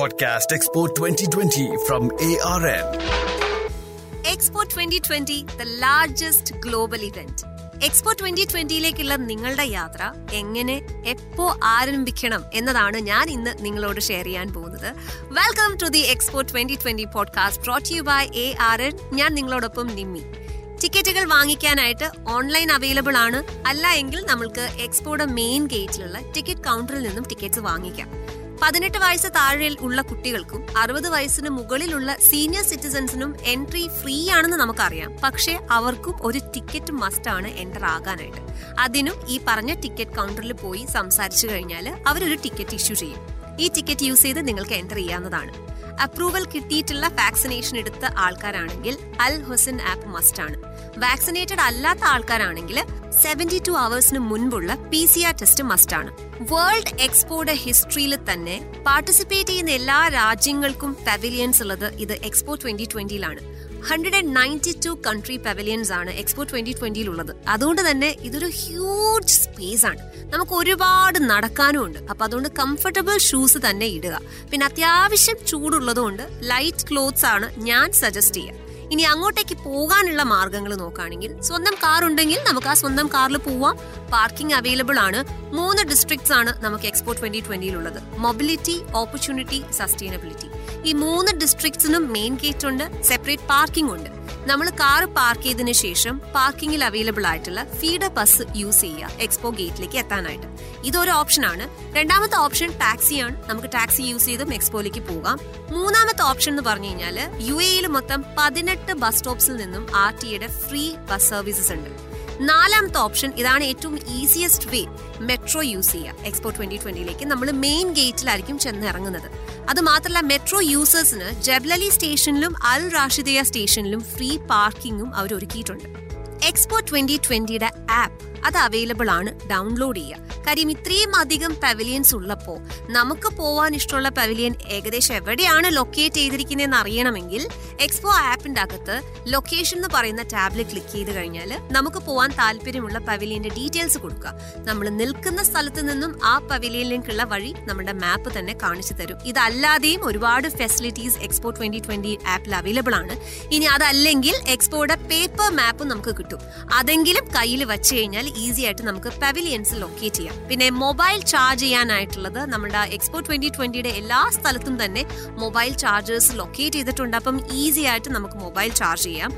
Podcast Expo 2020 from ARN. Twenty twenty the largest global event Expo twenty ട്വന്റിയിലേക്കുള്ള നിങ്ങളുടെ യാത്ര എങ്ങനെ എപ്പോ ആരംഭിക്കണം എന്നതാണ് ഞാൻ ഇന്ന് നിങ്ങളോട് ഷെയർ ചെയ്യാൻ പോകുന്നത്. Welcome to the Expo twenty twenty podcast brought you by A R N ഞാൻ നിങ്ങളോടൊപ്പം നിമ്മി. ടിക്കറ്റുകൾ വാങ്ങിക്കാനായിട്ട് ഓൺലൈൻ അവൈലബിൾ ആണ്. അല്ല എങ്കിൽ നമ്മൾക്ക് എക്സ്പോയുടെ മെയിൻ ഗേറ്റിലുള്ള ടിക്കറ്റ് കൗണ്ടറിൽ നിന്നും ടിക്കറ്റ്സ് വാങ്ങിക്കാം. പതിനെട്ട് വയസ്സ് താഴെ ഉള്ള കുട്ടികൾക്കും അറുപത് വയസ്സിന് മുകളിലുള്ള സീനിയർ സിറ്റിസൺസിനും എൻട്രി ഫ്രീ ആണെന്ന് നമുക്കറിയാം. പക്ഷേ അവർക്കും ഒരു ടിക്കറ്റ് മസ്റ്റ് ആണ് എന്റർ ആകാനായിട്ട്. അതിനും ഈ പറഞ്ഞ ടിക്കറ്റ് കൗണ്ടറിൽ പോയി സംസാരിച്ചു കഴിഞ്ഞാൽ അവരൊരു ടിക്കറ്റ് ഇഷ്യൂ ചെയ്യും. ഈ ടിക്കറ്റ് യൂസ് ചെയ്ത് നിങ്ങൾക്ക് എന്റർ ചെയ്യാവുന്നതാണ്. അപ്രൂവൽ കിട്ടിയിട്ടുള്ള വാക്സിനേഷൻ എടുത്ത ആൾക്കാരാണെങ്കിൽ അൽ ഹുസൻ ആപ്പ് മസ്റ്റ് ആണ്. വാക്സിനേറ്റഡ് അല്ലാത്ത ആൾക്കാരാണെങ്കിൽ സെവന്റി ടു അവേഴ്സിന് മുൻപുള്ള P C R test must ആണ്. വേൾഡ് എക്സ്പോയുടെ ഹിസ്റ്ററിയിൽ തന്നെ പാർട്ടിസിപ്പേറ്റ് ചെയ്യുന്ന എല്ലാ രാജ്യങ്ങൾക്കും പവലിയൻസ് ഉള്ളത് ഇത് expo twenty ട്വന്റിയിലാണ് hundred and ninety two country pavilions ആണ് എക്സ്പോ ട്വന്റി ട്വന്റിയിൽ ഉള്ളത് അതുകൊണ്ട് തന്നെ ഇതൊരു ഹ്യൂജ് സ്പേസ് ആണ്. നമുക്ക് ഒരുപാട് നടക്കാനും ഉണ്ട്. അപ്പൊ അതുകൊണ്ട് കംഫർട്ടബിൾ ഷൂസ് തന്നെ ഇടുക. പിന്നെ അത്യാവശ്യം ചൂടുള്ളതുകൊണ്ട് ലൈറ്റ് ക്ലോത്ത്സ് ആണ് ഞാൻ സജസ്റ്റ് ചെയ്യുക ഇനി അങ്ങോട്ടേക്ക് പോകാനുള്ള മാർഗങ്ങൾ നോക്കുകയാണെങ്കിൽ സ്വന്തം കാർ ഉണ്ടെങ്കിൽ നമുക്ക് ആ സ്വന്തം കാറിൽ പോവാം. പാർക്കിംഗ് അവൈലബിൾ ആണ്. മൂന്ന് ഡിസ്ട്രിക്ട്സ് ആണ് നമുക്ക് എക്സ്പോ ട്വന്റി ട്വന്റിയിലുള്ളത് മൊബിലിറ്റി ഓപ്പർച്യൂണിറ്റി സസ്റ്റൈനബിലിറ്റി ഈ മൂന്ന് ഡിസ്ട്രിക്ട്സിനും മെയിൻ ഗേറ്റ് ഉണ്ട് സെപ്പറേറ്റ് പാർക്കിംഗ് ഉണ്ട്. നമ്മൾ കാർ പാർക്ക് ചെയ്തതിനു ശേഷം പാർക്കിംഗിൽ അവൈലബിൾ ആയിട്ടുള്ള ഫീഡർ ബസ് യൂസ് ചെയ്യുക എക്സ്പോ ഗേറ്റിലേക്ക് എത്താനായിട്ട്. ഇതൊരു ഓപ്ഷനാണ് രണ്ടാമത്തെ ഓപ്ഷൻ ടാക്സിയാണ് നമുക്ക് ടാക്സി യൂസ് ചെയ്തും എക്സ്പോയിലേക്ക് പോകാം. മൂന്നാമത്തെ ഓപ്ഷൻ എന്ന് പറഞ്ഞു കഴിഞ്ഞാൽ യു എയിൽ മൊത്തം പതിനെട്ട് ബസ് സ്റ്റോപ്സിൽ നിന്നും R T free bus services ഉണ്ട്. നാലാമത്തെ ഓപ്ഷൻ ഇതാണ് ഏറ്റവും ഈസിയസ്റ്റ് വേ മെട്രോ യൂസ് ചെയ്യുക. എക്സ്പോ ട്വന്റി ട്വന്റിയിലേക്ക് നമ്മൾ മെയിൻ ഗേറ്റിലായിരിക്കും ചെന്ന് ഇറങ്ങുന്നത് അത് മാത്രമല്ല മെട്രോ യൂസേഴ്സിന് ജബ്ലലി സ്റ്റേഷനിലും അൽ റാഷിദയ സ്റ്റേഷനിലും ഫ്രീ പാർക്കിങ്ങും അവർ ഒരുക്കിയിട്ടുണ്ട് എക്സ്പോ ട്വന്റി ട്വന്റിയുടെ ആപ്പ് അത് അവൈലബിൾ ആണ്. ഡൗൺലോഡ് ചെയ്യുക. കാര്യം ഇത്രയും അധികം പവലിയൻസ് ഉള്ളപ്പോൾ നമുക്ക് പോവാൻ ഇഷ്ടമുള്ള പവലിയൻ ഏകദേശം എവിടെയാണ് ലൊക്കേറ്റ് ചെയ്തിരിക്കുന്നതെന്ന് അറിയണമെങ്കിൽ എക്സ്പോ ആപ്പിന്റെ അകത്ത് ലൊക്കേഷൻ എന്ന് പറയുന്ന ടാബിൽ ക്ലിക്ക് ചെയ്ത് കഴിഞ്ഞാൽ നമുക്ക് പോവാൻ താല്പര്യമുള്ള പവലിയന്റെ ഡീറ്റെയിൽസ് കൊടുക്കുക. നമ്മൾ നിൽക്കുന്ന സ്ഥലത്ത് നിന്നും ആ പവലിയനിലേക്കുള്ള വഴി നമ്മുടെ മാപ്പ് തന്നെ കാണിച്ചു തരും. ഇതല്ലാതെയും ഒരുപാട് ഫെസിലിറ്റീസ് എക്സ്പോ ട്വന്റി ട്വന്റി ആപ്പിൽ അവൈലബിൾ ആണ്. ഇനി അതല്ലെങ്കിൽ എക്സ്പോയുടെ പേപ്പർ മാപ്പ് നമുക്ക് കിട്ടും. അതെങ്കിലും കയ്യിൽ വെച്ച് കഴിഞ്ഞാൽ ഈസി ആയിട്ട് നമുക്ക് പവലിയൻസ് ലൊക്കേറ്റ് ചെയ്യാം. പിന്നെ മൊബൈൽ ചാർജ് ചെയ്യാനായിട്ടുള്ളത് നമ്മുടെ എക്സ്പോ ട്വന്റി ട്വന്റിയുടെ എല്ലാ സ്ഥലത്തും തന്നെ മൊബൈൽ ചാർജേഴ്സ് ലൊക്കേറ്റ് ചെയ്തിട്ടുണ്ട്. അപ്പം ഈസി ആയിട്ട് നമുക്ക് മൊബൈൽ ചാർജ് ചെയ്യാം.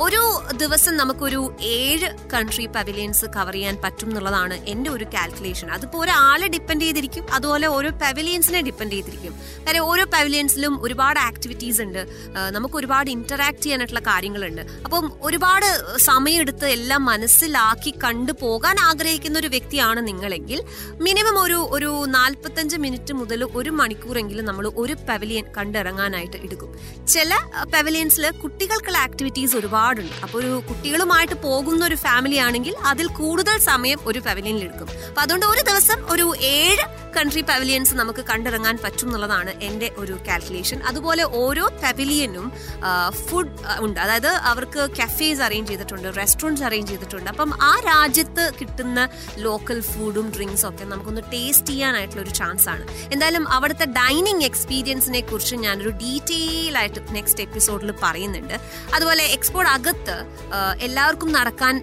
ഒരു ദിവസം നമുക്കൊരു ഏഴ് കൺട്രി പവിലിയൻസ് കവർ ചെയ്യാൻ പറ്റും എന്നുള്ളതാണ് എന്റെ ഒരു കാൽക്കുലേഷൻ അതിപ്പോൾ ഒരാളെ ഡിപ്പെൻഡ് ചെയ്തിരിക്കും അതുപോലെ ഓരോ പവിലിയൻസിനെ ഡിപ്പെൻഡ് ചെയ്തിരിക്കും. കാര്യം ഓരോ പവിലിയൻസിലും ഒരുപാട് ആക്ടിവിറ്റീസ് ഉണ്ട്. നമുക്ക് ഒരുപാട് ഇന്ററാക്ട് ചെയ്യാനായിട്ടുള്ള കാര്യങ്ങളുണ്ട്. അപ്പം ഒരുപാട് സമയമെടുത്ത് എല്ലാം മനസ്സിലാക്കി കണ്ടു പോകാൻ ആഗ്രഹിക്കുന്ന ഒരു വ്യക്തിയാണ് നിങ്ങളെങ്കിൽ മിനിമം ഒരു ഒരു നാൽപ്പത്തഞ്ച് മിനിറ്റ് മുതൽ ഒരു മണിക്കൂറെങ്കിലും നമ്മൾ ഒരു പവിലിയൻ കണ്ടിറങ്ങാനായിട്ട് എടുക്കും. ചില പവലിയൻസിൽ കുട്ടികൾക്കുള്ള ആക്ടിവിറ്റീസ് ഒരുപാടുണ്ട്. അപ്പോൾ ഒരു കുട്ടികളുമായിട്ട് പോകുന്ന ഒരു ഫാമിലി ആണെങ്കിൽ അതിൽ കൂടുതൽ സമയം ഒരു പവലിയനിൽ എടുക്കും. അപ്പൊ അതുകൊണ്ട് ഒരു ദിവസം ഒരു ഏഴ് കൺട്രി പവലിയൻസ് നമുക്ക് കണ്ടിറങ്ങാൻ പറ്റും എന്നുള്ളതാണ് എന്റെ ഒരു കാൽക്കുലേഷൻ അതുപോലെ ഓരോ പവലിയനും ഫുഡ് ഉണ്ട്. അതായത് അവർക്ക് കഫേസ് അറേഞ്ച് ചെയ്തിട്ടുണ്ട് റെസ്റ്റോറന്റ്സ് അറേഞ്ച് ചെയ്തിട്ടുണ്ട്. അപ്പം ആ രാജ്യത്ത് കിട്ടുന്ന ലോക്കൽ ഫുഡും ഡ്രിങ്ക്സും ഒക്കെ നമുക്കൊന്ന് ടേസ്റ്റ് ചെയ്യാനായിട്ടുള്ള ഒരു ചാൻസ് ആണ്. എന്തായാലും അവിടുത്തെ ഡൈനിങ് എക്സ്പീരിയൻസിനെ കുറിച്ച് ഞാനൊരു ഡീറ്റെയിൽ ആയിട്ട് നെക്സ്റ്റ് എപ്പിസോഡിൽ പറയുന്നുണ്ട്. അതുപോലെ എക്സ്പോർട്ട് അകത്ത് എല്ലാവർക്കും നടക്കാൻ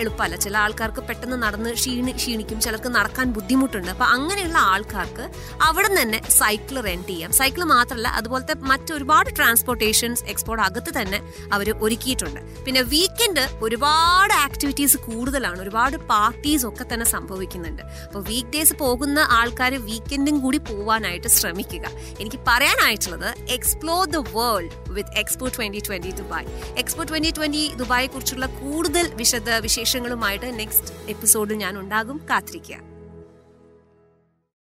എളുപ്പമല്ല. ചില ആൾക്കാർക്ക് പെട്ടെന്ന് നടന്ന് ക്ഷീണി ക്ഷീണിക്കും ചിലർക്ക് നടക്കാൻ ബുദ്ധിമുട്ടുണ്ട്. അപ്പൊ അങ്ങനെയുള്ള ആൾക്കാർക്ക് അവിടെ തന്നെ സൈക്കിൾ റെന്റ് ചെയ്യാം. സൈക്കിൾ മാത്രമല്ല അതുപോലത്തെ മറ്റൊരുപാട് ട്രാൻസ്പോർട്ടേഷൻസ് എക്സ്പോർട്ട് അകത്ത് തന്നെ അവർ ഒരുക്കിയിട്ടുണ്ട്. പിന്നെ വീക്കെൻഡ് ഒരുപാട് ആക്ടിവിറ്റീസ് കൂടുതലാണ്. ഒരുപാട് പാർട്ടീസ് ഒക്കെ തന്നെ സംഭവിക്കുന്നുണ്ട്. അപ്പോൾ വീക്ക് ഡേയ്സ് പോകുന്ന ആൾക്കാർ വീക്കെൻഡും കൂടി പോവാനായിട്ട് ശ്രമിക്കുക. എനിക്ക് പറയാനായിട്ടുള്ളത് explore the world with expo twenty twenty Dubai expo twenty twenty ദുബായെ കുറിച്ചുള്ള കൂടുതൽ വിശദ വിശേഷങ്ങളുമായിട്ട് നെക്സ്റ്റ് എപ്പിസോഡിൽ ഞാൻ ഉണ്ടാകും. കാത്തിരിക്കുക.